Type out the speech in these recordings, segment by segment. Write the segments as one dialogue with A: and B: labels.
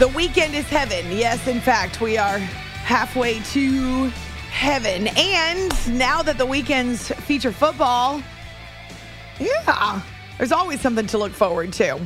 A: the weekend is heaven. Yes, in fact, we are halfway to heaven. And now that the weekends feature football, yeah, there's always something to look forward to.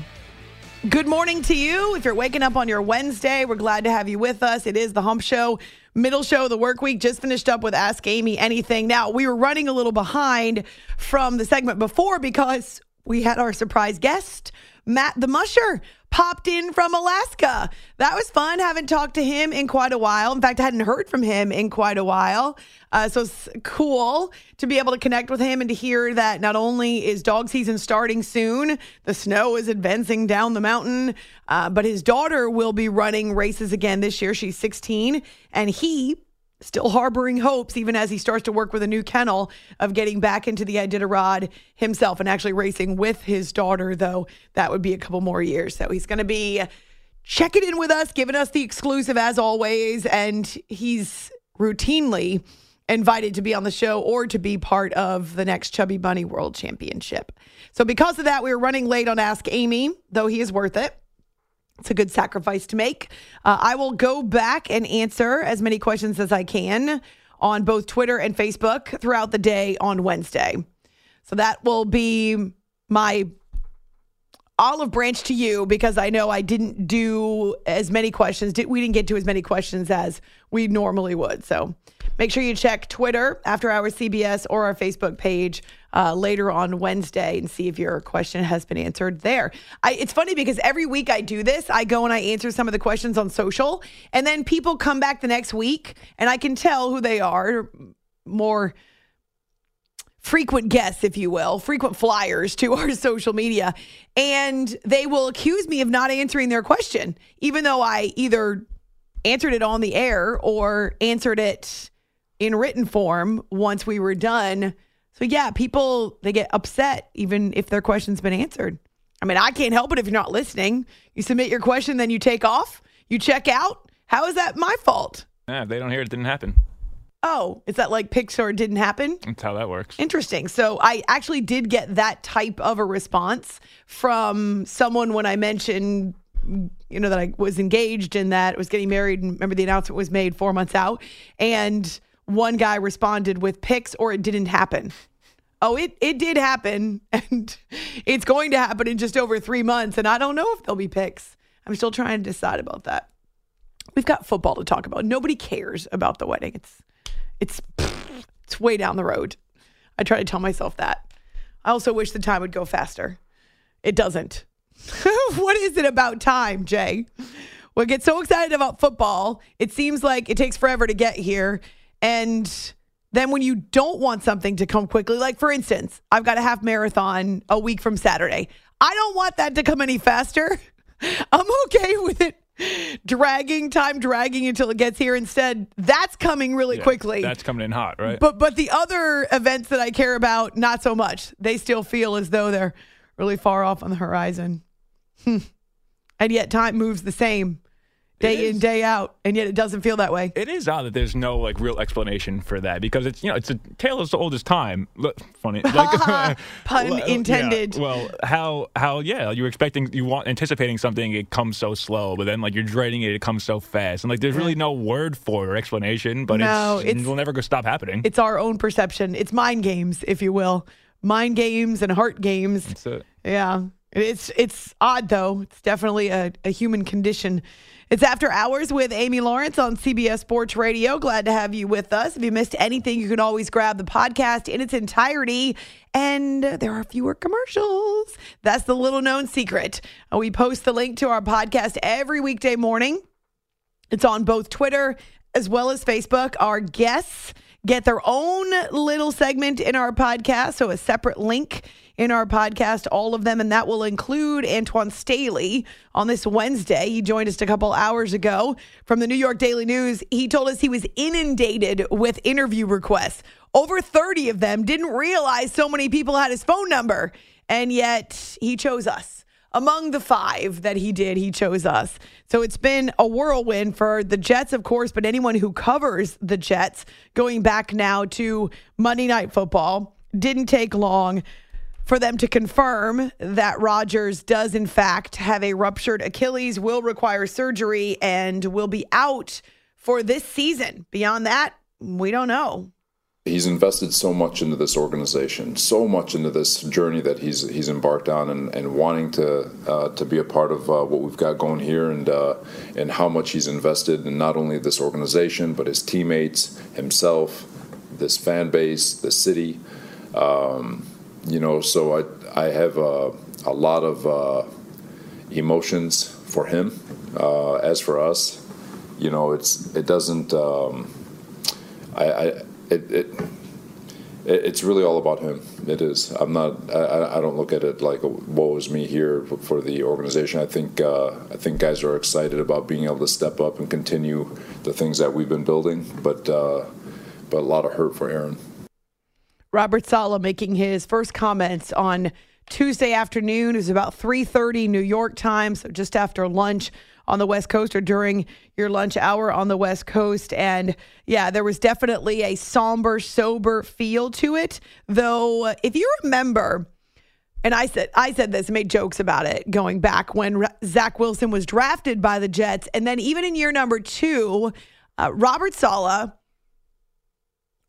A: Good morning to you. If you're waking up on your Wednesday, we're glad to have you with us. It is the Hump Show, middle show of the work week. Just finished up with Ask Amy Anything. Now, we were running a little behind from the segment before because we had our surprise guest, Matt the Musher, popped in from Alaska. That was fun. Haven't talked to him in quite a while. In fact, I hadn't heard from him in quite a while. Uh, so it's cool to be able to connect with him and to hear that not only is dog season starting soon, the snow is advancing down the mountain, uh, but his daughter will be running races again this year. She's 16, and he still harboring hopes, even as he starts to work with a new kennel, of getting back into the Iditarod himself and actually racing with his daughter, though that would be a couple more years. So he's going to be checking in with us, giving us the exclusive as always. And he's routinely invited to be on the show or to be part of the next Chubby Bunny World Championship. So because of that, we were running late on Ask Amy, though he is worth it. It's a good sacrifice to make. Uh, I will go back and answer as many questions as I can on both Twitter and Facebook throughout the day on Wednesday. So that will be my olive branch to you because I know I didn't do as many questions. We didn't get to as many questions as we normally would. So make sure you check Twitter, After Hours CBS, or our Facebook page uh, later on Wednesday and see if your question has been answered there. I, it's funny because every week I do this, I go and I answer some of the questions on social, and then people come back the next week, and I can tell who they are more frequent guests, if you will, frequent flyers to our social media, and they will accuse me of not answering their question, even though I either answered it on the air or answered it in written form once we were done. So, yeah, people, they get upset even if their question's been answered. I mean, I can't help it if you're not listening. You submit your question, then you take off, you check out. How is that my fault?
B: Yeah, if they don't hear it, it didn't happen.
A: Oh, is that like Pixar didn't happen?
B: That's how that works.
A: Interesting. So I actually did get that type of a response from someone when I mentioned, you know, that I was engaged and that I was getting married. And remember, the announcement was made four months out. And one guy responded with pics or it didn't happen. Oh, it, it did happen. And it's going to happen in just over three months. And I don't know if there'll be pics. I'm still trying to decide about that. We've got football to talk about. Nobody cares about the wedding. It's it's it's way down the road. I try to tell myself that. I also wish the time would go faster. It doesn't. what is it about time, Jay? We get so excited about football. It seems like it takes forever to get here. And then when you don't want something to come quickly, like for instance, I've got a half marathon a week from Saturday. I don't want that to come any faster. I'm okay with it dragging time dragging until it gets here instead that's coming really
B: Yeah,
A: quickly
B: That's coming in hot, right?
A: but but the other events that i care about not so much they still feel as though they're really far off on the horizon Hmm. and yet time moves the same day in day out and yet it doesn't feel that way
B: it is odd that there's no like real explanation for that because it's you know it's a tale as old as time. Look, funny, like
A: Pun
B: well, yeah,
A: intended.
B: well, how how yeah, you're expecting you want anticipating something, it comes so slow, but then like you're dreading it, it comes so fast, and like there's really no word for or explanation, but
A: No,
B: it's,
A: it's-
B: it will never go stop happening.
A: it's our own perception it's mind games if you will mind games and heart games Yeah. It's it's odd though. It's definitely a, a human condition. It's After Hours with Amy Lawrence on CBS Sports Radio. Glad to have you with us. If you missed anything, you can always grab the podcast in its entirety. And there are fewer commercials. That's the little known secret. Uh, we post the link to our podcast every weekday morning. It's on both Twitter as well as Facebook. Our guests get their own little segment in our podcast, so a separate link in our podcast, all of them, and that will include Antwan Staley on this Wednesday. He joined us a couple hours ago from the New York Daily News. He told us he was inundated with interview requests. Over 30 of them didn't realize so many people had his phone number, and yet he chose us among the five that he did, he chose us. So it's been a whirlwind for the Jets, of course, but anyone who covers the Jets going back now to Monday Night Football didn't take long for them to confirm that Rodgers does, in fact, have a ruptured Achilles, will require surgery, and will be out for this season. Beyond that, we don't know.
C: He's invested so much into this organization, so much into this journey that he's he's embarked on, and, and wanting to uh, to be a part of uh, what we've got going here, and uh, and how much he's invested in not only this organization but his teammates, himself, this fan base, the city. Um, you know, so I I have a, a lot of uh, emotions for him. Uh, as for us, you know, it's it doesn't. Um, I, I it, it it's really all about him. It is. I'm not. I, I don't look at it like woe is me here for the organization. I think. Uh, I think guys are excited about being able to step up and continue the things that we've been building. But uh, but a lot of hurt for Aaron.
A: Robert Saleh making his first comments on Tuesday afternoon. It was about 3:30 New York time, so just after lunch on the West Coast or during your lunch hour on the West Coast. And yeah, there was definitely a somber, sober feel to it. Though, if you remember, and I said I said this, made jokes about it going back when Zach Wilson was drafted by the Jets, and then even in year number two, uh, Robert Saleh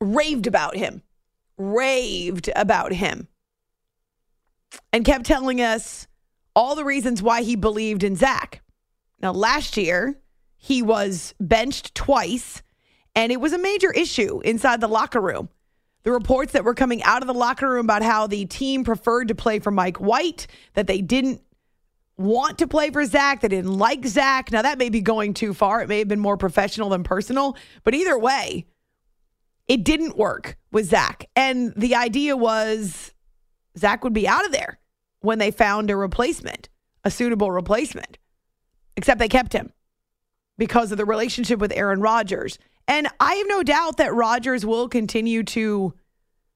A: raved about him raved about him and kept telling us all the reasons why he believed in Zach. Now, last year, he was benched twice, and it was a major issue inside the locker room. The reports that were coming out of the locker room about how the team preferred to play for Mike White, that they didn't want to play for Zach, they didn't like Zach. Now, that may be going too far. It may have been more professional than personal, but either way, it didn't work with Zach. And the idea was Zach would be out of there when they found a replacement, a suitable replacement. Except they kept him because of the relationship with Aaron Rodgers. And I have no doubt that Rodgers will continue to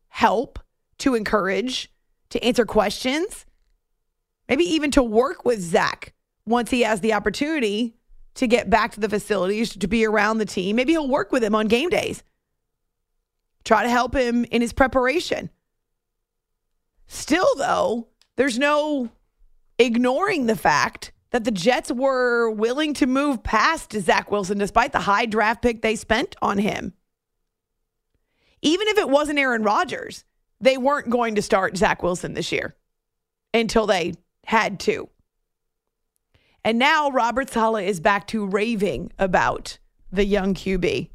A: help, to encourage, to answer questions, maybe even to work with Zach once he has the opportunity to get back to the facilities, to be around the team. Maybe he'll work with him on game days try to help him in his preparation. Still, though, there's no ignoring the fact that the Jets were willing to move past Zach Wilson despite the high draft pick they spent on him. Even if it wasn't Aaron Rodgers, they weren't going to start Zach Wilson this year until they had to. And now Robert Saleh is back to raving about the young QB.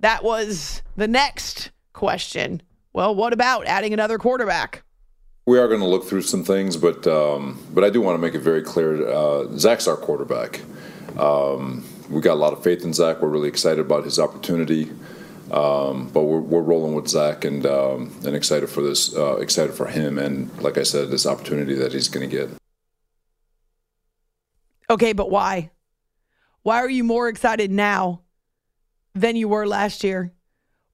A: That was the next question. Well, what about adding another quarterback?
C: We are going to look through some things, but um, but I do want to make it very clear. Uh, Zach's our quarterback. Um, we got a lot of faith in Zach. We're really excited about his opportunity. Um, but we're, we're rolling with Zach and um, and excited for this, uh, excited for him, and like I said, this opportunity that he's going to get.
A: Okay, but why? Why are you more excited now than you were last year?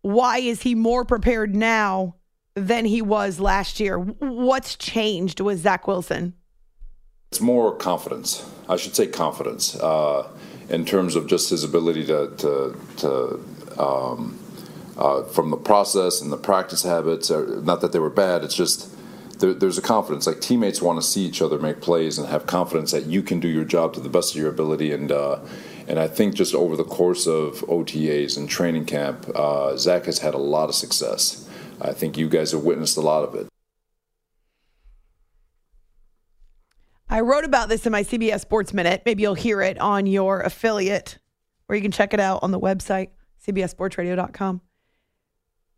A: Why is he more prepared now than he was last year? What's changed with Zach Wilson?
C: It's more confidence. I should say confidence uh, in terms of just his ability to, to, to um, uh, from the process and the practice habits. Uh, not that they were bad. It's just there, there's a confidence. Like teammates want to see each other make plays and have confidence that you can do your job to the best of your ability. And uh, and I think just over the course of OTAs and training camp, uh, Zach has had a lot of success. I think you guys have witnessed a lot of it.
A: I wrote about this in my CBS Sports Minute. Maybe you'll hear it on your affiliate, or you can check it out on the website, cbssportsradio.com.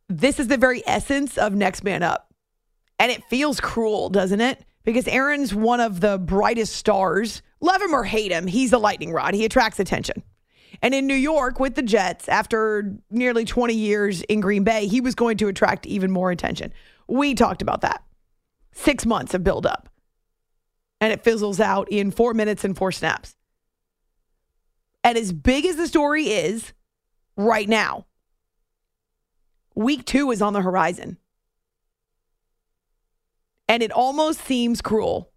A: This is the very essence of Next Man Up. And it feels cruel, doesn't it? Because Aaron's one of the brightest stars. Love him or hate him, he's a lightning rod. He attracts attention. And in New York with the Jets, after nearly 20 years in Green Bay, he was going to attract even more attention. We talked about that. Six months of buildup. And it fizzles out in four minutes and four snaps. And as big as the story is right now, week two is on the horizon. And it almost seems cruel,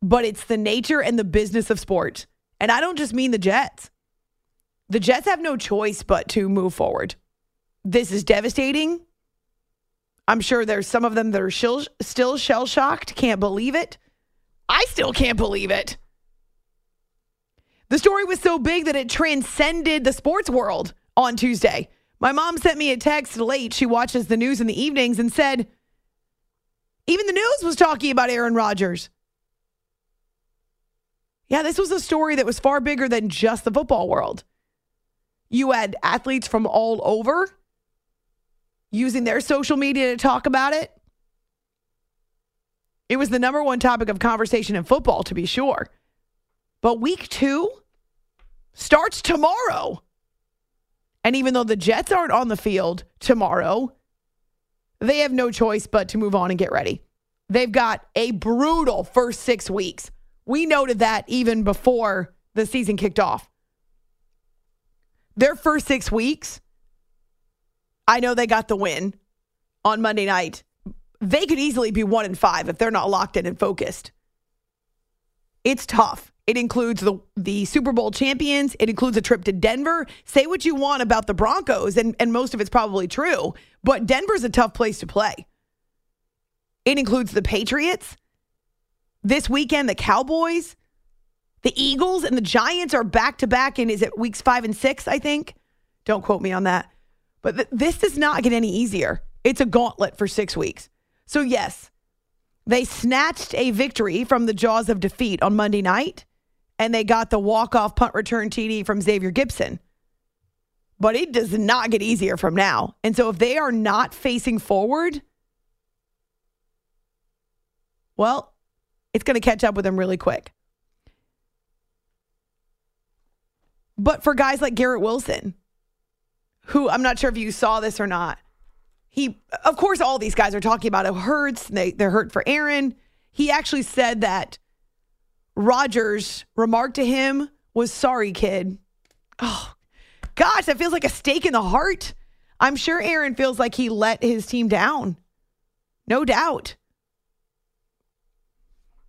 A: but it's the nature and the business of sport. And I don't just mean the Jets. The Jets have no choice but to move forward. This is devastating. I'm sure there's some of them that are still, still shell shocked, can't believe it. I still can't believe it. The story was so big that it transcended the sports world on Tuesday. My mom sent me a text late. She watches the news in the evenings and said, even the news was talking about Aaron Rodgers. Yeah, this was a story that was far bigger than just the football world. You had athletes from all over using their social media to talk about it. It was the number one topic of conversation in football, to be sure. But week two starts tomorrow. And even though the Jets aren't on the field tomorrow, they have no choice but to move on and get ready. They've got a brutal first six weeks. We noted that even before the season kicked off. Their first six weeks, I know they got the win on Monday night. They could easily be one in five if they're not locked in and focused. It's tough. It includes the the Super Bowl champions. It includes a trip to Denver. Say what you want about the Broncos, and, and most of it's probably true, but Denver's a tough place to play. It includes the Patriots. This weekend, the Cowboys, the Eagles, and the Giants are back to back. And is it weeks five and six, I think? Don't quote me on that. But th- this does not get any easier. It's a gauntlet for six weeks. So, yes, they snatched a victory from the jaws of defeat on Monday night, and they got the walk-off punt return TD from Xavier Gipson. But it does not get easier from now. And so if they are not facing forward, well, it's going to catch up with them really quick. But for guys like Garrett Wilson, who I'm not sure if you saw this or not, he, of course, all these guys are talking about it hurts. They, they're hurt for Aaron. He actually said that Rodgers' remark to him was sorry, kid. Oh, gosh, that feels like a stake in the heart. I'm sure Aaron feels like he let his team down. No doubt.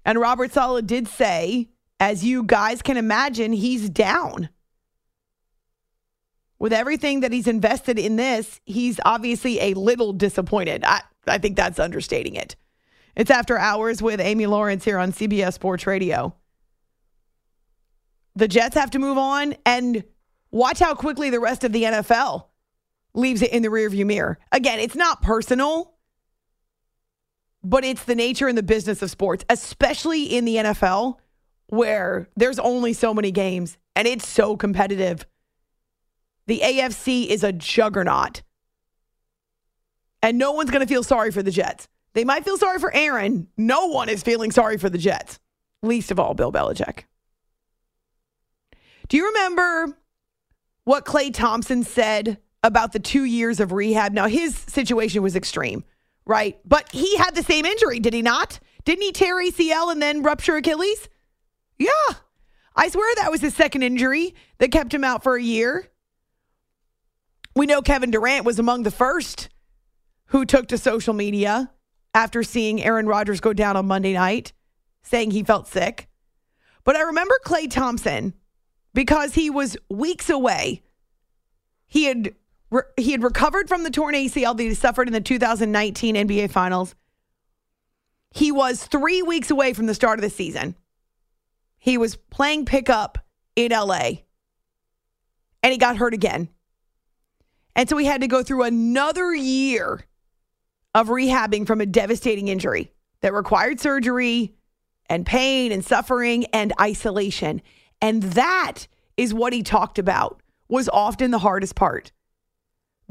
A: And Robert Saleh did say, as you guys can imagine, he's down. With everything that he's invested in this, he's obviously a little disappointed. I, I think that's understating it. It's after hours with Amy Lawrence here on CBS Sports Radio. The Jets have to move on and watch how quickly the rest of the NFL leaves it in the rearview mirror. Again, it's not personal, but it's the nature and the business of sports, especially in the NFL where there's only so many games and it's so competitive. The AFC is a juggernaut. And no one's going to feel sorry for the Jets. They might feel sorry for Aaron. No one is feeling sorry for the Jets, least of all Bill Belichick. Do you remember what Klay Thompson said about the two years of rehab? Now, his situation was extreme, right? But he had the same injury, did he not? Didn't he tear ACL and then rupture Achilles? Yeah. I swear that was his second injury that kept him out for a year. We know Kevin Durant was among the first who took to social media after seeing Aaron Rodgers go down on Monday night, saying he felt sick. But I remember Klay Thompson because he was weeks away. He had re- he had recovered from the torn ACL that he suffered in the 2019 NBA Finals. He was three weeks away from the start of the season. He was playing pickup in LA, and he got hurt again. And so he had to go through another year of rehabbing from a devastating injury that required surgery and pain and suffering and isolation. And that is what he talked about was often the hardest part.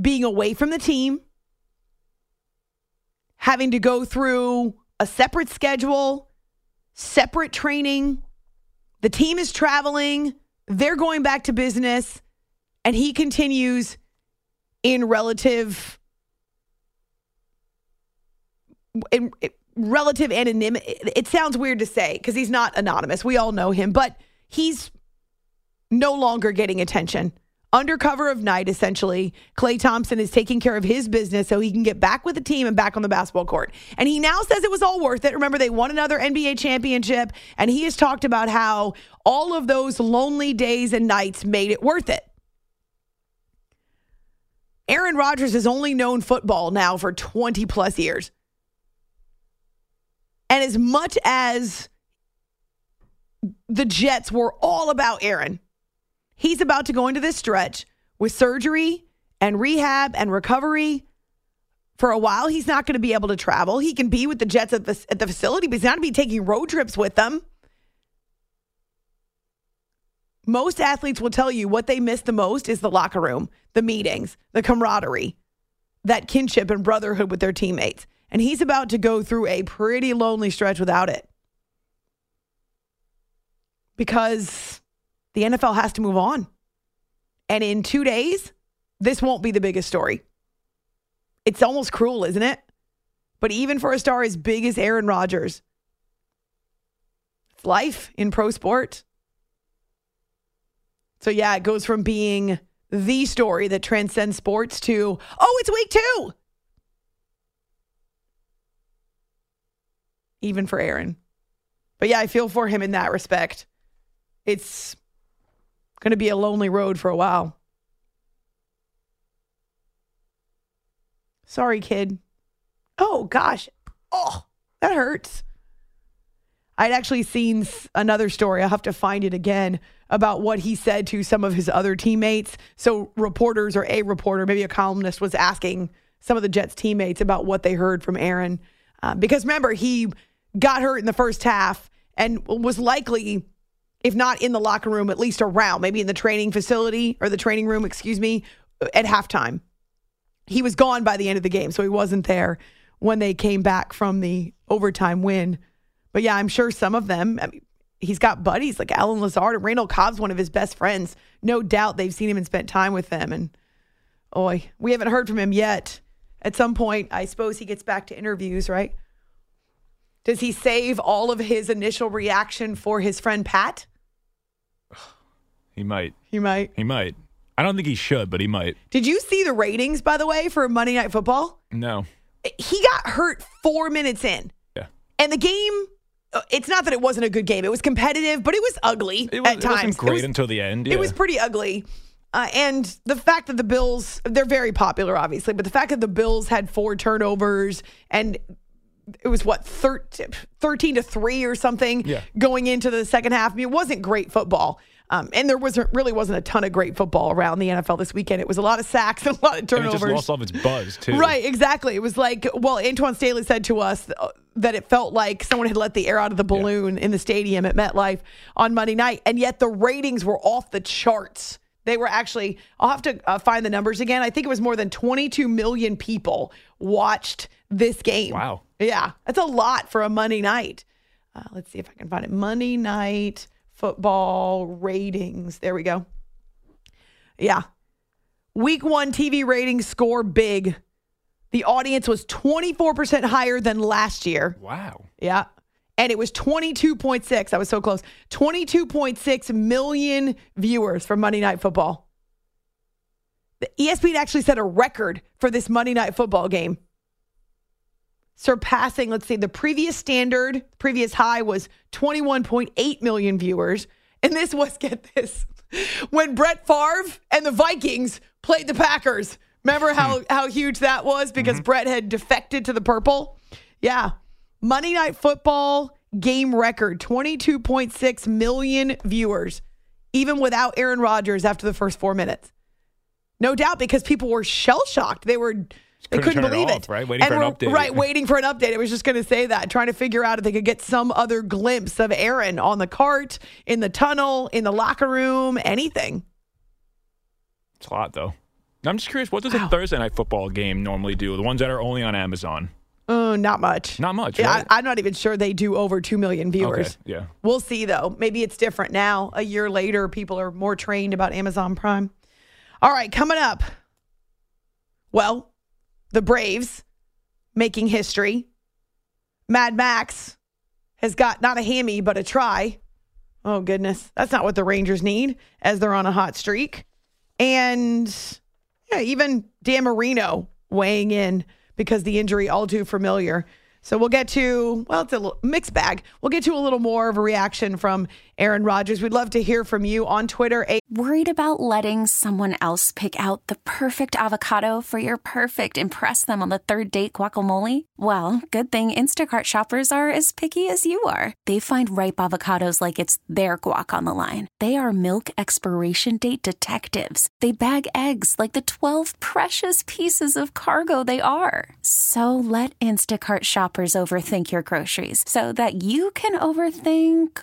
A: Being away from the team, having to go through a separate schedule, separate training. The team is traveling, they're going back to business, and he continues in relative in, relative anonymity. It sounds weird to say because he's not anonymous. We all know him, but he's no longer getting attention under cover of night, essentially, Klay Thompson is taking care of his business so he can get back with the team and back on the basketball court. And he now says it was all worth it. Remember, they won another NBA championship, and he has talked about how all of those lonely days and nights made it worth it. Aaron Rodgers has only known football now for 20 plus years. And as much as the Jets were all about Aaron, He's about to go into this stretch with surgery and rehab and recovery. For a while, he's not going to be able to travel. He can be with the Jets at the, at the facility, but he's not going to be taking road trips with them. Most athletes will tell you what they miss the most is the locker room, the meetings, the camaraderie, that kinship and brotherhood with their teammates. And he's about to go through a pretty lonely stretch without it. Because the NFL has to move on. And in two days, this won't be the biggest story. It's almost cruel, isn't it? But even for a star as big as Aaron Rodgers, it's life in pro sport. So, yeah, it goes from being the story that transcends sports to, oh, it's week two. Even for Aaron. But yeah, I feel for him in that respect. It's Going to be a lonely road for a while. Sorry, kid. Oh, gosh. Oh, that hurts. I'd actually seen another story. I'll have to find it again about what he said to some of his other teammates. So, reporters or a reporter, maybe a columnist, was asking some of the Jets teammates about what they heard from Aaron. Uh, because remember, he got hurt in the first half and was likely if not in the locker room, at least around, maybe in the training facility or the training room, excuse me, at halftime. He was gone by the end of the game, so he wasn't there when they came back from the overtime win. But yeah, I'm sure some of them, I mean, he's got buddies like Allen Lazard and Randall Cobb's one of his best friends. No doubt they've seen him and spent time with them. And oi, we haven't heard from him yet. At some point, I suppose he gets back to interviews, right? Does he save all of his initial reaction for his friend Pat?
B: He might.
A: He might.
B: He might. I don't think he should, but he might.
A: Did you see the ratings, by the way, for Monday Night Football?
B: No.
A: He got hurt four minutes in.
B: Yeah.
A: And the game, uh, it's not that it wasn't a good game. It was competitive, but it was ugly
B: it was,
A: at times. It
B: wasn't great it was, until the end. Yeah.
A: It was pretty ugly. Uh, and the fact that the Bills, they're very popular, obviously, but the fact that the Bills had four turnovers and it was what 13, 13 to 3 or something
B: yeah.
A: going into the second half. I mean, it wasn't great football. Um, and there wasn't really wasn't a ton of great football around the NFL this weekend. It was a lot of sacks and a lot of turnovers.
B: And it just lost all of its buzz too.
A: Right, exactly. It was like well, Antwan Staley said to us uh, that it felt like someone had let the air out of the balloon yeah. in the stadium at MetLife on Monday night, and yet the ratings were off the charts. They were actually, I'll have to uh, find the numbers again. I think it was more than 22 million people watched this game.
B: Wow.
A: Yeah, that's a lot for a Monday night. Uh, let's see if I can find it. Monday night football ratings. There we go. Yeah. Week one TV ratings score big. The audience was 24% higher than last year.
B: Wow.
A: Yeah. And it was 22.6. I was so close. 22.6 million viewers for Monday Night Football. The ESPN actually set a record for this Monday Night Football game surpassing, let's say, the previous standard, previous high was 21.8 million viewers. And this was, get this, when Brett Favre and the Vikings played the Packers. Remember how, hmm. how huge that was because mm-hmm. Brett had defected to the purple? Yeah. Monday Night Football game record 22.6 million viewers, even without Aaron Rodgers after the first four minutes. No doubt because people were shell shocked. They were They
B: Couldn't turn it
A: believe
B: off,
A: it.
B: right? Waiting
A: and
B: for an update.
A: Right, waiting for an update. It was just going to say that, trying to figure out if they could get some other glimpse of Aaron on the cart, in the tunnel, in the locker room, anything.
B: It's a lot though. I'm just curious, what does
A: Wow.
B: a Thursday night football game normally do? The ones that are only on Amazon.
A: Uh, not much.
B: Not much,
A: Yeah,
B: right?
A: I, I'm not even sure they do over 2 million viewers.
B: Okay, yeah.
A: We'll see, though. Maybe it's different now. A year later, people are more trained about Amazon Prime. All right, coming up. Well, the Braves making history. Mad Max has got not a hammy, but a try. Oh, goodness. That's not what the Rangers need as they're on a hot streak. And yeah, even Dan Marino weighing in because the injury all too familiar. So we'll get to, well, it's a mixed bag. We'll get to a little more of a reaction from Aaron Rodgers. We'd love to hear from you on Twitter.
D: Worried about letting someone else pick out the perfect avocado for your perfect impress them on the third date guacamole? Well, good thing Instacart shoppers are as picky as you are. They find ripe avocados like it's their guac on the line. They are milk expiration date detectives. They bag eggs like the 12 precious pieces of cargo they are. So let Instacart shoppers overthink your groceries so that you can overthink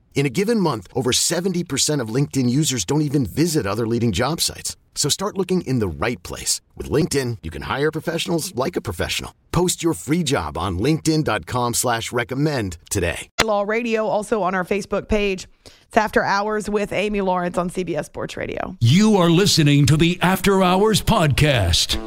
E: In a given month, over 70% of LinkedIn users don't even visit other leading job sites. So start looking in the right place. With LinkedIn, you can hire professionals like a professional. Post your free job on linkedin.com slash recommend today.
A: Law Radio, also on our Facebook page. It's After Hours with Amy Lawrence on CBS Sports Radio.
F: You are listening to the After Hours Podcast.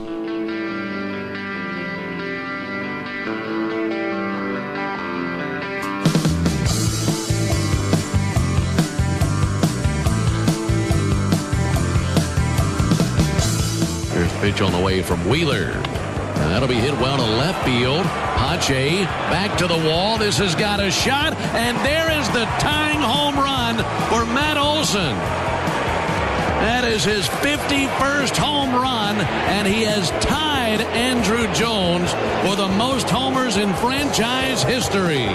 G: Pitch on the way from Wheeler. And that'll be hit well to left field. Pache back to the wall. This has got a shot. And there is the tying home run for Matt Olson. That is his 51st home run, and he has tied Andruw Jones for the most homers in franchise history.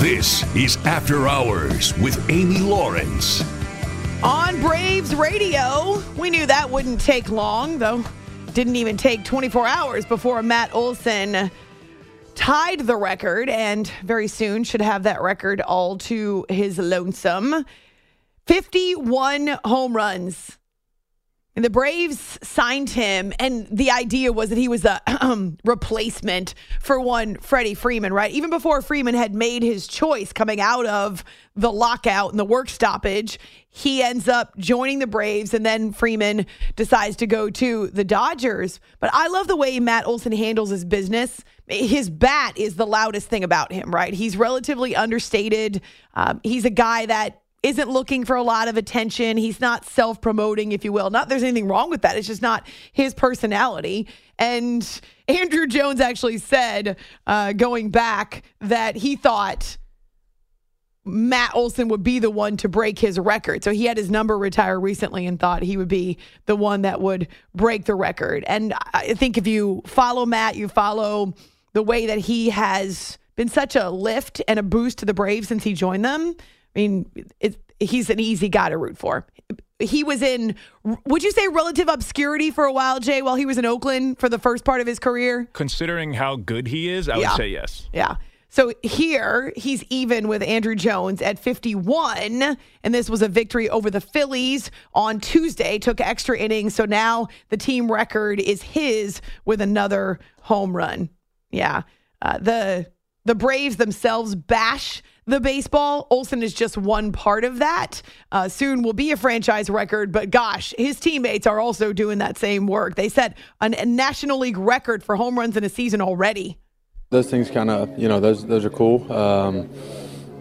F: This is After Hours with Amy Lawrence.
A: On Braves Radio, we knew that wouldn't take long, though. Didn't even take 24 hours before Matt Olson tied the record, and very soon should have that record all to his lonesome. 51 home runs. And the Braves signed him, and the idea was that he was a replacement for one Freddie Freeman, right? Even before Freeman had made his choice coming out of the lockout and the work stoppage, he ends up joining the Braves, and then Freeman decides to go to the Dodgers. But I love the way Matt Olson handles his business. His bat is the loudest thing about him, right? He's relatively understated. Um, he's a guy that isn't looking for a lot of attention. He's not self promoting, if you will. Not there's anything wrong with that. It's just not his personality. And Andruw Jones actually said, uh, going back, that he thought Matt Olson would be the one to break his record. So he had his number retire recently and thought he would be the one that would break the record. And I think if you follow Matt, you follow the way that he has been such a lift and a boost to the Braves since he joined them. I mean, it, he's an easy guy to root for. He was in, would you say, relative obscurity for a while, Jay, while he was in Oakland for the first part of his career?
B: Considering how good he is, I
A: Yeah.
B: would say yes.
A: Yeah. So here he's even with Andruw Jones at 51, and this was a victory over the Phillies on Tuesday. Took extra innings, so now the team record is his with another home run. Yeah, uh, the the Braves themselves bash the baseball. Olson is just one part of that. Uh, soon will be a franchise record, but gosh, his teammates are also doing that same work. They set an- a National League record for home runs in a season already.
H: those things kind of you know those those are cool um,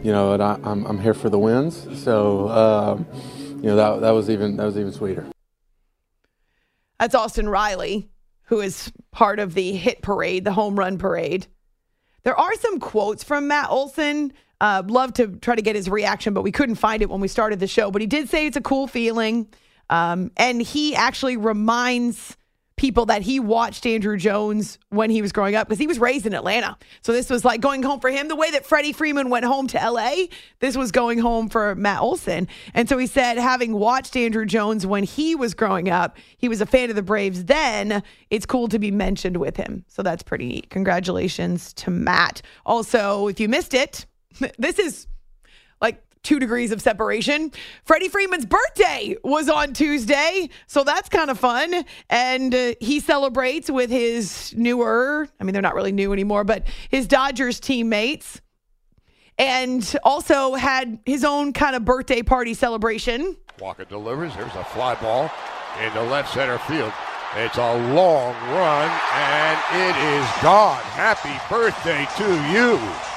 H: you know and I, I'm, I'm here for the wins so um, you know that, that was even that was even sweeter
A: That's Austin Riley, who is part of the hit parade, the home run parade. There are some quotes from Matt Olson. Uh, love to try to get his reaction, but we couldn't find it when we started the show. But he did say it's a cool feeling. Um, and he actually reminds people that he watched Andruw Jones when he was growing up because he was raised in Atlanta. So this was like going home for him the way that Freddie Freeman went home to LA. This was going home for Matt Olson. And so he said, having watched Andruw Jones when he was growing up, he was a fan of the Braves then. It's cool to be mentioned with him. So that's pretty neat. Congratulations to Matt. Also, if you missed it, this is like two degrees of separation. Freddie Freeman's birthday was on Tuesday, so that's kind of fun. And uh, he celebrates with his newer, I mean, they're not really new anymore, but his Dodgers teammates. And also had his own kind of birthday party celebration.
I: Walker delivers. There's a fly ball into left center field. It's a long run, and it is gone. Happy birthday to you.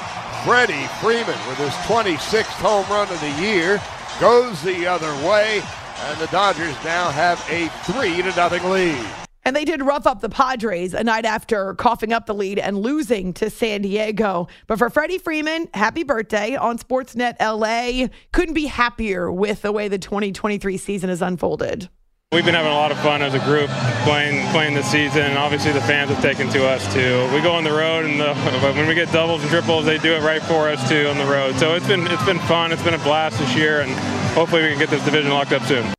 I: Freddie Freeman with his 26th home run of the year goes the other way, and the Dodgers now have a 3 to nothing lead.
A: And they did rough up the Padres a night after coughing up the lead and losing to San Diego. But for Freddie Freeman, happy birthday on Sportsnet LA. Couldn't be happier with the way the 2023 season has unfolded.
J: We've been having a lot of fun as a group playing playing this season, and obviously the fans have taken to us too. We go on the road, and the, when we get doubles and triples, they do it right for us too on the road. So it's been it's been fun. It's been a blast this year, and hopefully we can get this division locked up soon.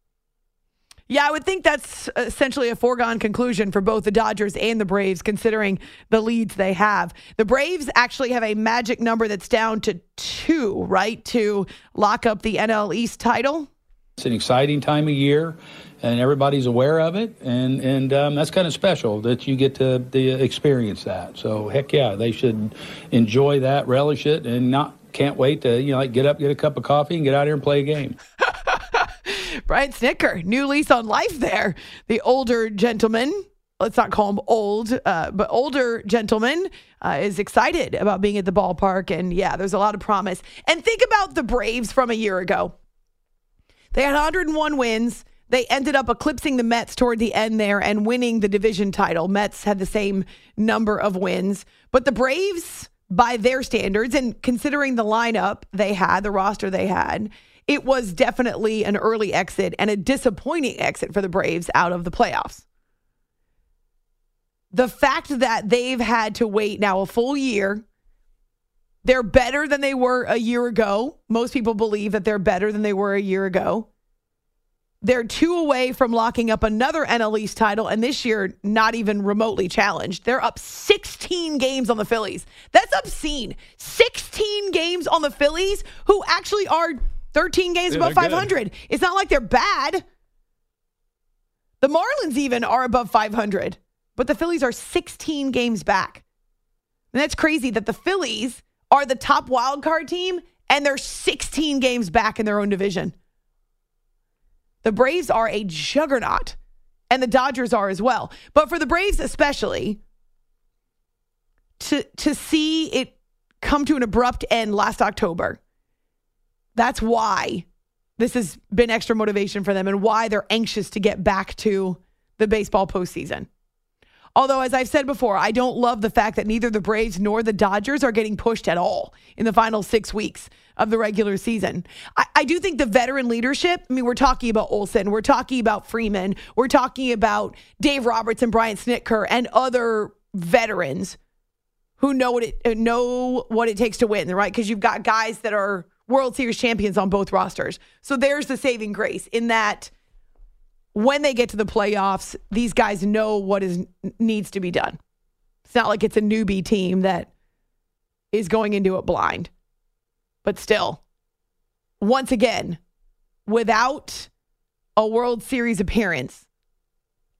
A: Yeah, I would think that's essentially a foregone conclusion for both the Dodgers and the Braves, considering the leads they have. The Braves actually have a magic number that's down to two, right, to lock up the NL East title.
K: It's an exciting time of year, and everybody's aware of it, and and um, that's kind of special that you get to, to experience that. So heck yeah, they should enjoy that, relish it, and not can't wait to you know like get up, get a cup of coffee, and get out here and play a game.
A: Brian Snitker, new lease on life there. The older gentleman, let's not call him old, uh, but older gentleman uh, is excited about being at the ballpark. And yeah, there's a lot of promise. And think about the Braves from a year ago. They had 101 wins. They ended up eclipsing the Mets toward the end there and winning the division title. Mets had the same number of wins. But the Braves, by their standards and considering the lineup they had, the roster they had, it was definitely an early exit and a disappointing exit for the Braves out of the playoffs. The fact that they've had to wait now a full year, they're better than they were a year ago. Most people believe that they're better than they were a year ago. They're two away from locking up another NL East title, and this year, not even remotely challenged. They're up 16 games on the Phillies. That's obscene. 16 games on the Phillies, who actually are 13 games
B: Yeah,
A: above
B: they're good.
A: 500. It's not like they're bad. The Marlins even are above 500, but the Phillies are 16 games back. And that's crazy that the Phillies are the top wild card team and they're 16 games back in their own division. The Braves are a juggernaut, and the Dodgers are as well. But for the Braves, especially, to to see it come to an abrupt end last October, that's why this has been extra motivation for them and why they're anxious to get back to the baseball postseason. Although, as I've said before, I don't love the fact that neither the Braves nor the Dodgers are getting pushed at all in the final six weeks of the regular season. I, I do think the veteran leadership, I mean, we're talking about Olson, we're talking about Freeman, we're talking about Dave Roberts and Brian Snitker and other veterans who know what it uh, know what it takes to win, right? Because you've got guys that are World Series champions on both rosters. So there's the saving grace in that when they get to the playoffs, these guys know what is needs to be done. It's not like it's a newbie team that is going into it blind. But still, once again, without a World Series appearance,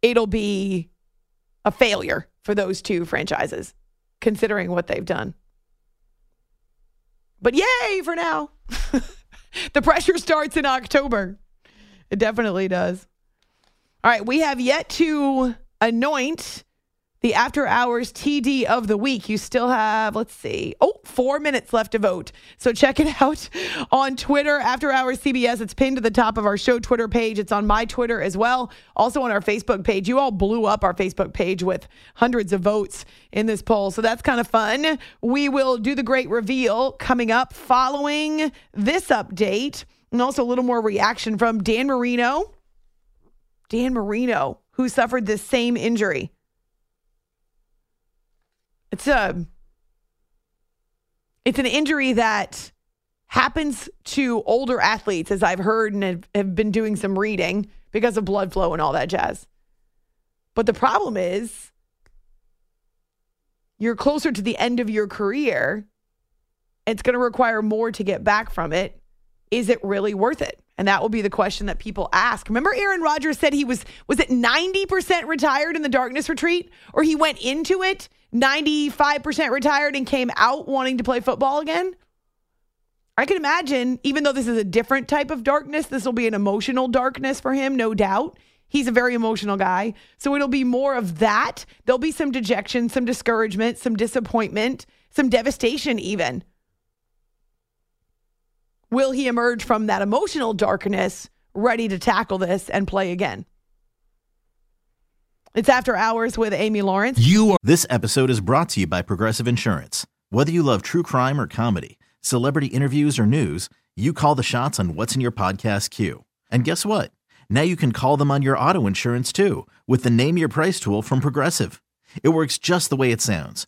A: it'll be a failure for those two franchises, considering what they've done. But yay for now. the pressure starts in October. It definitely does. All right, we have yet to anoint the after hours TD of the week. You still have, let's see, oh, four minutes left to vote. So check it out on Twitter, After Hours CBS. It's pinned to the top of our show Twitter page. It's on my Twitter as well. Also on our Facebook page. You all blew up our Facebook page with hundreds of votes in this poll. So that's kind of fun. We will do the great reveal coming up following this update and also a little more reaction from Dan Marino. Dan Marino, who suffered the same injury. It's a it's an injury that happens to older athletes, as I've heard and have, have been doing some reading because of blood flow and all that jazz. But the problem is you're closer to the end of your career. It's going to require more to get back from it. Is it really worth it? And that will be the question that people ask. Remember Aaron Rodgers said he was was it 90% retired in the darkness retreat or he went into it 95% retired and came out wanting to play football again? I can imagine even though this is a different type of darkness, this will be an emotional darkness for him, no doubt. He's a very emotional guy. So it'll be more of that. There'll be some dejection, some discouragement, some disappointment, some devastation even. Will he emerge from that emotional darkness ready to tackle this and play again? It's After Hours with Amy Lawrence.
L: You are- This episode is brought to you by Progressive Insurance. Whether you love true crime or comedy, celebrity interviews or news, you call the shots on what's in your podcast queue. And guess what? Now you can call them on your auto insurance too with the Name Your Price tool from Progressive. It works just the way it sounds.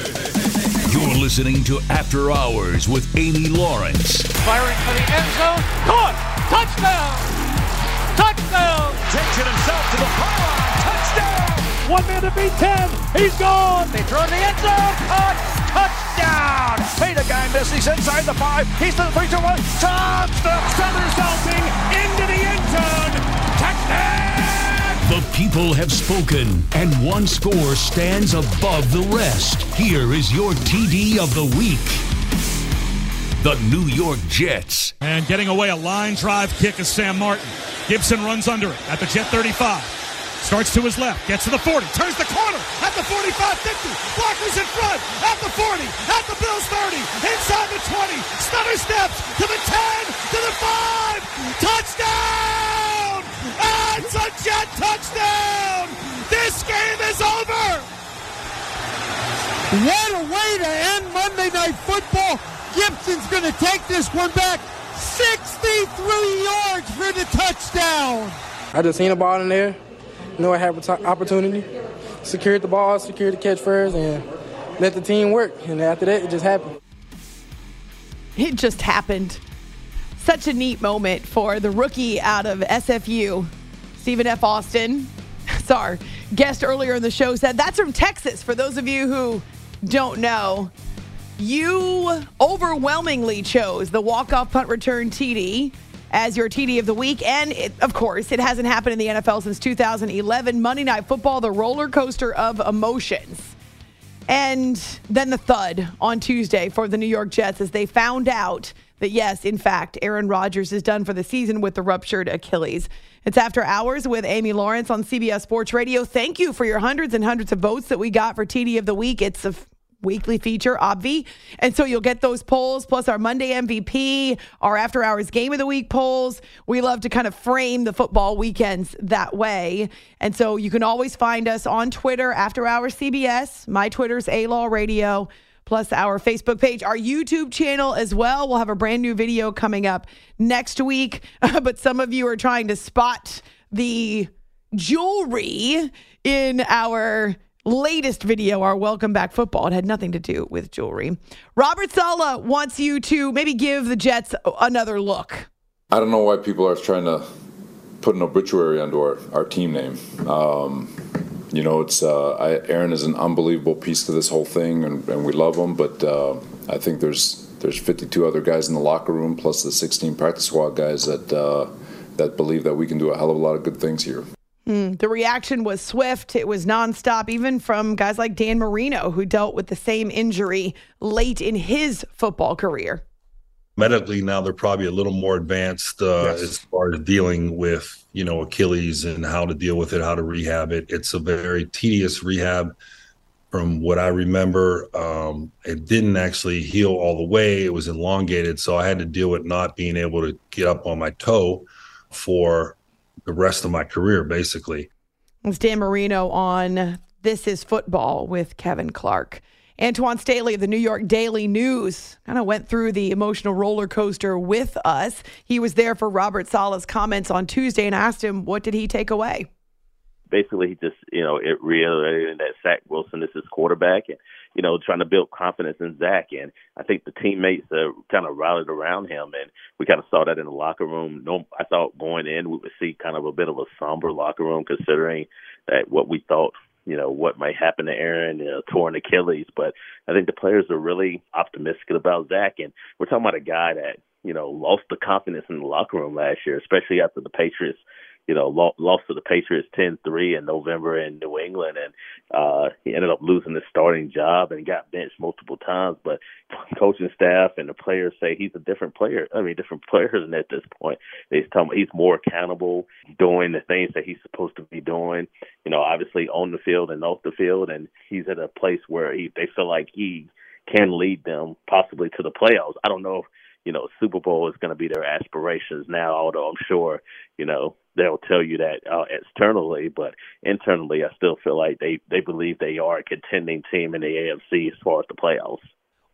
F: You're listening to After Hours with Amy Lawrence.
M: Firing for the end zone. Caught! Touchdown! Touchdown!
N: Takes it himself to the pylon. Touchdown!
M: One man to beat ten. He's gone. They throw in the end zone. Caught! Touchdown!
N: Hey, the guy misses. He's inside the five. He's to the three, two, one. Touchdown!
M: Somersaulting into The
F: people have spoken, and one score stands above the rest. Here is your TD of the week. The New York Jets.
O: And getting away a line drive kick is Sam Martin. Gipson runs under it at the Jet 35. Starts to his left, gets to the 40, turns the corner at the 45 50. Blockers in front at the 40, at the Bills 30, inside the 20. Stutter steps to the 10, to the 5. Touchdown! It's a Jet touchdown! This game is over!
P: What a way to end Monday Night Football. Gipson's going to take this one back 63 yards for the touchdown.
Q: I just seen the ball in there, know I had an opportunity, secured the ball, secured the catch first, and let the team work. And after that, it just happened.
A: It just happened. Such a neat moment for the rookie out of SFU, Stephen F. Austin. Sorry, guest earlier in the show said that's from Texas. For those of you who don't know, you overwhelmingly chose the walk-off punt return TD as your TD of the week. And it, of course, it hasn't happened in the NFL since 2011. Monday Night Football, the roller coaster of emotions. And then the thud on Tuesday for the New York Jets as they found out that, yes, in fact, Aaron Rodgers is done for the season with the ruptured Achilles. It's After Hours with Amy Lawrence on CBS Sports Radio. Thank you for your hundreds and hundreds of votes that we got for TD of the Week. It's a weekly feature, Obvi. And so you'll get those polls plus our Monday MVP, our after hours game of the week polls. We love to kind of frame the football weekends that way. And so you can always find us on Twitter, after hours CBS. My Twitter's A Law Radio. Plus, our Facebook page, our YouTube channel as well. We'll have a brand new video coming up next week. but some of you are trying to spot the jewelry in our latest video, our Welcome Back Football. It had nothing to do with jewelry. Robert Saleh wants you to maybe give the Jets another look.
R: I don't know why people are trying to put an obituary under our, our team name. Um, you know, it's uh, I, Aaron is an unbelievable piece to this whole thing, and, and we love him. But uh, I think there's there's 52 other guys in the locker room, plus the 16 practice squad guys that uh, that believe that we can do a hell of a lot of good things here.
A: Mm, the reaction was swift. It was nonstop, even from guys like Dan Marino, who dealt with the same injury late in his football career.
S: Medically, now they're probably a little more advanced uh, yes. as far as dealing with, you know, Achilles and how to deal with it, how to rehab it. It's a very tedious rehab. From what I remember, um, it didn't actually heal all the way. It was elongated, so I had to deal with not being able to get up on my toe for the rest of my career, basically.
A: It's Dan Marino on This is Football with Kevin Clark. Antwan Staley of the New York Daily News kind of went through the emotional roller coaster with us. He was there for Robert Saleh's comments on Tuesday and asked him, what did he take away?
T: Basically, he just, you know, it reiterated that Zach Wilson is his quarterback. And you know, trying to build confidence in Zach. And I think the teammates uh, kind of rallied around him, and we kind of saw that in the locker room. No, I thought going in we would see kind of a bit of a somber locker room, considering that what we thought you know what might happen to Aaron, you know, torn Achilles. But I think the players are really optimistic about Zach, and we're talking about a guy that you know lost the confidence in the locker room last year, especially after the Patriots you know, lost to the Patriots 10-3 in November in New England, and uh, he ended up losing his starting job and got benched multiple times. But coaching staff and the players say he's a different player. I mean, different players at this point. They tell him he's more accountable, doing the things that he's supposed to be doing. You know, obviously on the field and off the field, and he's at a place where he they feel like he can lead them possibly to the playoffs. I don't know. If, you know, Super Bowl is going to be their aspirations now, although I'm sure, you know, they'll tell you that uh, externally, but internally, I still feel like they they believe they are a contending team in the AFC as far as the playoffs.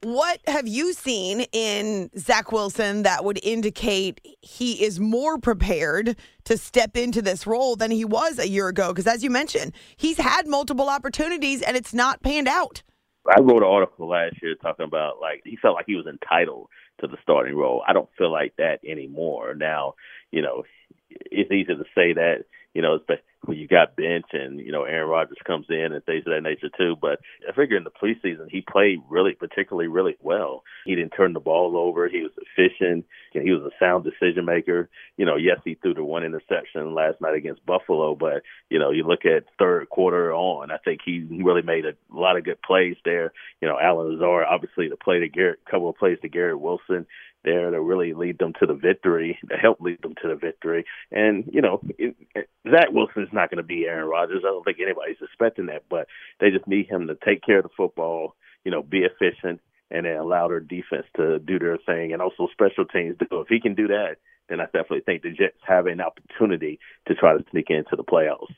A: What have you seen in Zach Wilson that would indicate he is more prepared to step into this role than he was a year ago? Because as you mentioned, he's had multiple opportunities and it's not panned out.
T: I wrote an article last year talking about like he felt like he was entitled to the starting role. I don't feel like that anymore. Now, you know, it's easy to say that, you know, but when you got bench and, you know, Aaron Rodgers comes in and things of that nature too. But I figure in the preseason he played really particularly really well. He didn't turn the ball over. He was efficient. He was a sound decision maker. You know, yes, he threw the one interception last night against Buffalo, but you know, you look at third quarter on, I think he really made a lot of good plays there. You know, Allen Lazard obviously the play to Garrett, couple of plays to Garrett Wilson there to really lead them to the victory, to help lead them to the victory. And you know, it, it, Zach Wilson's not going to be Aaron Rodgers. I don't think anybody's expecting that, but they just need him to take care of the football, you know, be efficient, and then allow their defense to do their thing, and also special teams. Do if he can do that, then I definitely think the Jets have an opportunity to try to sneak into the playoffs.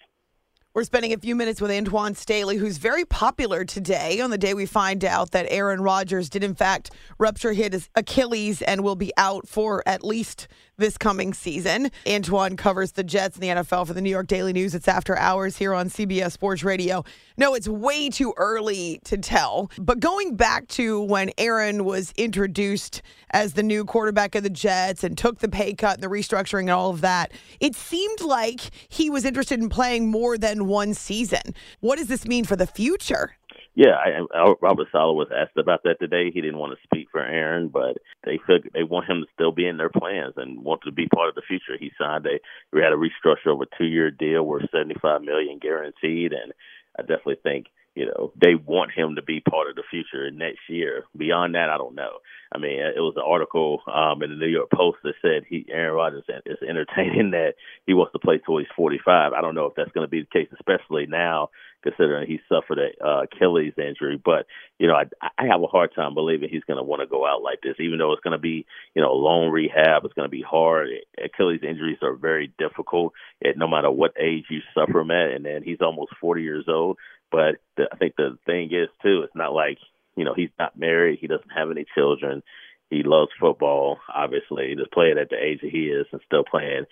A: We're spending a few minutes with Antwan Staley, who's very popular today on the day we find out that Aaron Rodgers did, in fact, rupture his Achilles and will be out for at least this coming season. Antwan covers the Jets and the NFL for the New York Daily News. It's after hours here on CBS Sports Radio. No, it's way too early to tell. But going back to when Aaron was introduced as the new quarterback of the Jets and took the pay cut and the restructuring and all of that, it seemed like he was interested in playing more than one season. What does this mean for the future?
T: Yeah, I, I, Robert Saleh was asked about that today. He didn't want to speak for Aaron, but they feel they want him to still be in their plans and want to be part of the future. He signed a we had a restructure of a two year deal worth seventy five million guaranteed, and I definitely think you know they want him to be part of the future next year. Beyond that, I don't know. I mean, it was an article um, in the New York Post that said he Aaron Rodgers is entertaining that he wants to play till he's 45. I don't know if that's going to be the case, especially now considering he suffered a uh, Achilles injury. But you know, I, I have a hard time believing he's going to want to go out like this, even though it's going to be you know long rehab. It's going to be hard. Achilles injuries are very difficult, at no matter what age you suffer them at. And then he's almost 40 years old. But the, I think the thing is too, it's not like you know he's not married. He doesn't have any children. He loves football. Obviously, just playing at the age that he is and still playing,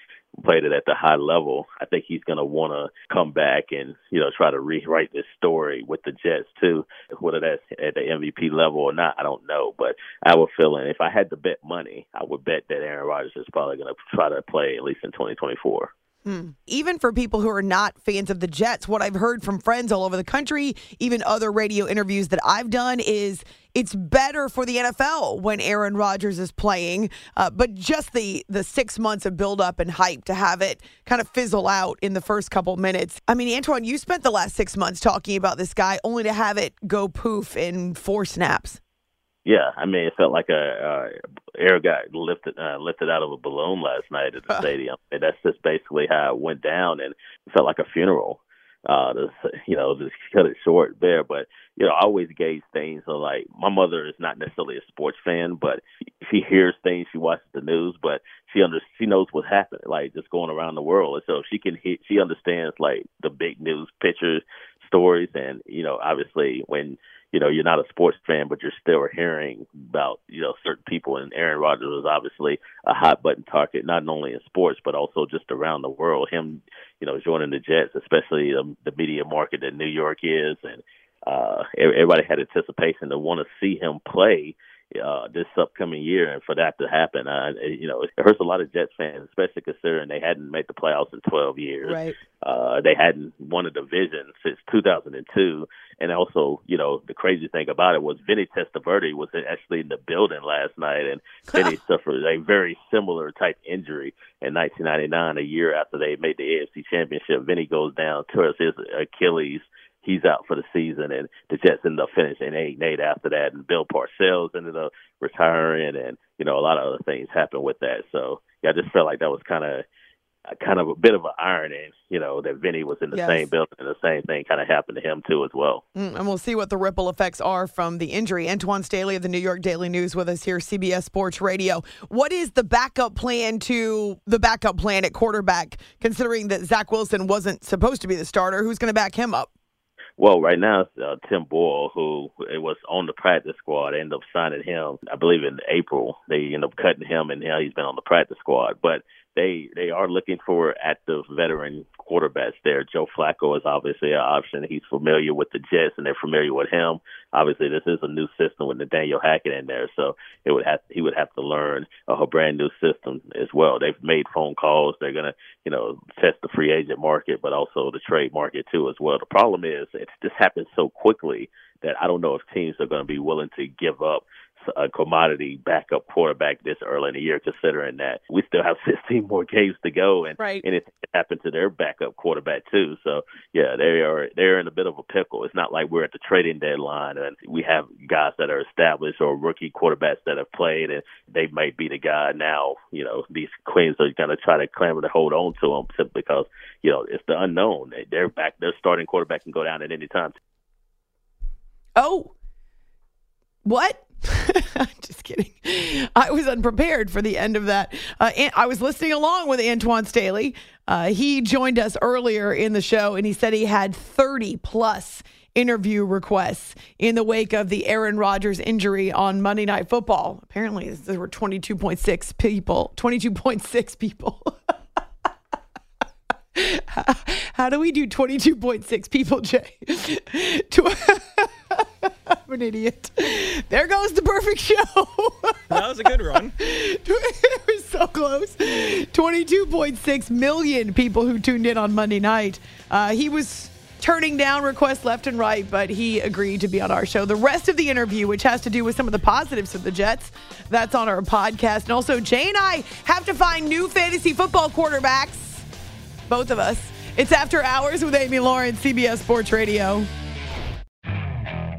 T: played it at the high level. I think he's going to want to come back and you know try to rewrite this story with the Jets too. Whether that's at the MVP level or not, I don't know. But I have a feeling if I had to bet money, I would bet that Aaron Rodgers is probably going to try to play at least in 2024.
A: Hmm. Even for people who are not fans of the Jets, what I've heard from friends all over the country, even other radio interviews that I've done, is it's better for the NFL when Aaron Rodgers is playing. Uh, but just the the six months of buildup and hype to have it kind of fizzle out in the first couple minutes. I mean, Antwan, you spent the last six months talking about this guy, only to have it go poof in four snaps.
T: Yeah, I mean, it felt like a uh, air got lifted uh, lifted out of a balloon last night at the stadium. And that's just basically how it went down, and it felt like a funeral. Uh, to, you know, just cut it short there. But you know, I always gauge things on like my mother is not necessarily a sports fan, but she hears things, she watches the news, but she under she knows what's happening, like just going around the world, and so she can hit, she understands like the big news pictures, stories, and you know, obviously when you know, you're not a sports fan, but you're still hearing about, you know, certain people. And Aaron Rodgers was obviously a hot button target, not only in sports, but also just around the world. Him, you know, joining the Jets, especially the, the media market that New York is. And uh, everybody had anticipation to want to see him play uh, this upcoming year, and for that to happen, uh, you know, it hurts a lot of Jets fans, especially considering they hadn't made the playoffs in 12 years.
A: Right.
T: Uh, they hadn't won a division since 2002, and also, you know, the crazy thing about it was Vinny Testaverde was actually in the building last night, and Vinny suffered a very similar type injury in 1999, a year after they made the AFC Championship. Vinny goes down, tears his Achilles he's out for the season, and the Jets ended up finishing eight and eight after that. And Bill Parcells ended up retiring, and you know a lot of other things happened with that. So yeah, I just felt like that was kind of kind of a bit of an irony, you know, that Vinny was in the
A: Yes.
T: same building and the same thing kind of happened to him too as well.
A: Mm, and we'll see what the ripple effects are from the injury. Antwan Staley of the New York Daily News with us here, CBS Sports Radio. What is the backup plan to the backup plan at quarterback, considering that Zach Wilson wasn't supposed to be the starter? Who's going to back him up?
T: Well, right now it's uh, Tim Boyle, who it was on the practice squad. They ended up signing him, I believe, in April. They ended up cutting him, and now he's been on the practice squad. But they they are looking for active veteran quarterbacks there. Joe Flacco is obviously an option. He's familiar with the Jets, and they're familiar with him. Obviously, this is a new system with Nathaniel Hackett in there, so it would have he would have to learn a brand new system as well. They've made phone calls. They're gonna you know test the free agent market, but also the trade market too as well. The problem is it just happens so quickly that I don't know if teams are going to be willing to give up a commodity backup quarterback this early in the year, considering that we still have 16 more games to go, and
A: right.
T: and it happened to their backup quarterback too. So yeah, they are they're in a bit of a pickle. It's not like we're at the trading deadline and we have guys that are established or rookie quarterbacks that have played, and they might be the guy now. You know, these queens are going to try to clamor to hold on to them simply because you know it's the unknown. They're back. Their starting quarterback can go down at any time.
A: Oh, what? I'm just kidding. I was unprepared for the end of that. Uh, I was listening along with Antwan Staley. Uh, he joined us earlier in the show, and he said he had 30 plus interview requests in the wake of the Aaron Rodgers injury on Monday Night Football. Apparently, there were 22.6 people. 22.6 people. How do we do 22.6 people, Jay? I'm an idiot. There goes the perfect show.
B: that was a good run.
A: it was so close. 22.6 million people who tuned in on Monday night. Uh, he was turning down requests left and right, but he agreed to be on our show. The rest of the interview, which has to do with some of the positives of the Jets, that's on our podcast. And also, Jay and I have to find new fantasy football quarterbacks. Both of us. It's After Hours with Amy Lawrence, CBS Sports Radio.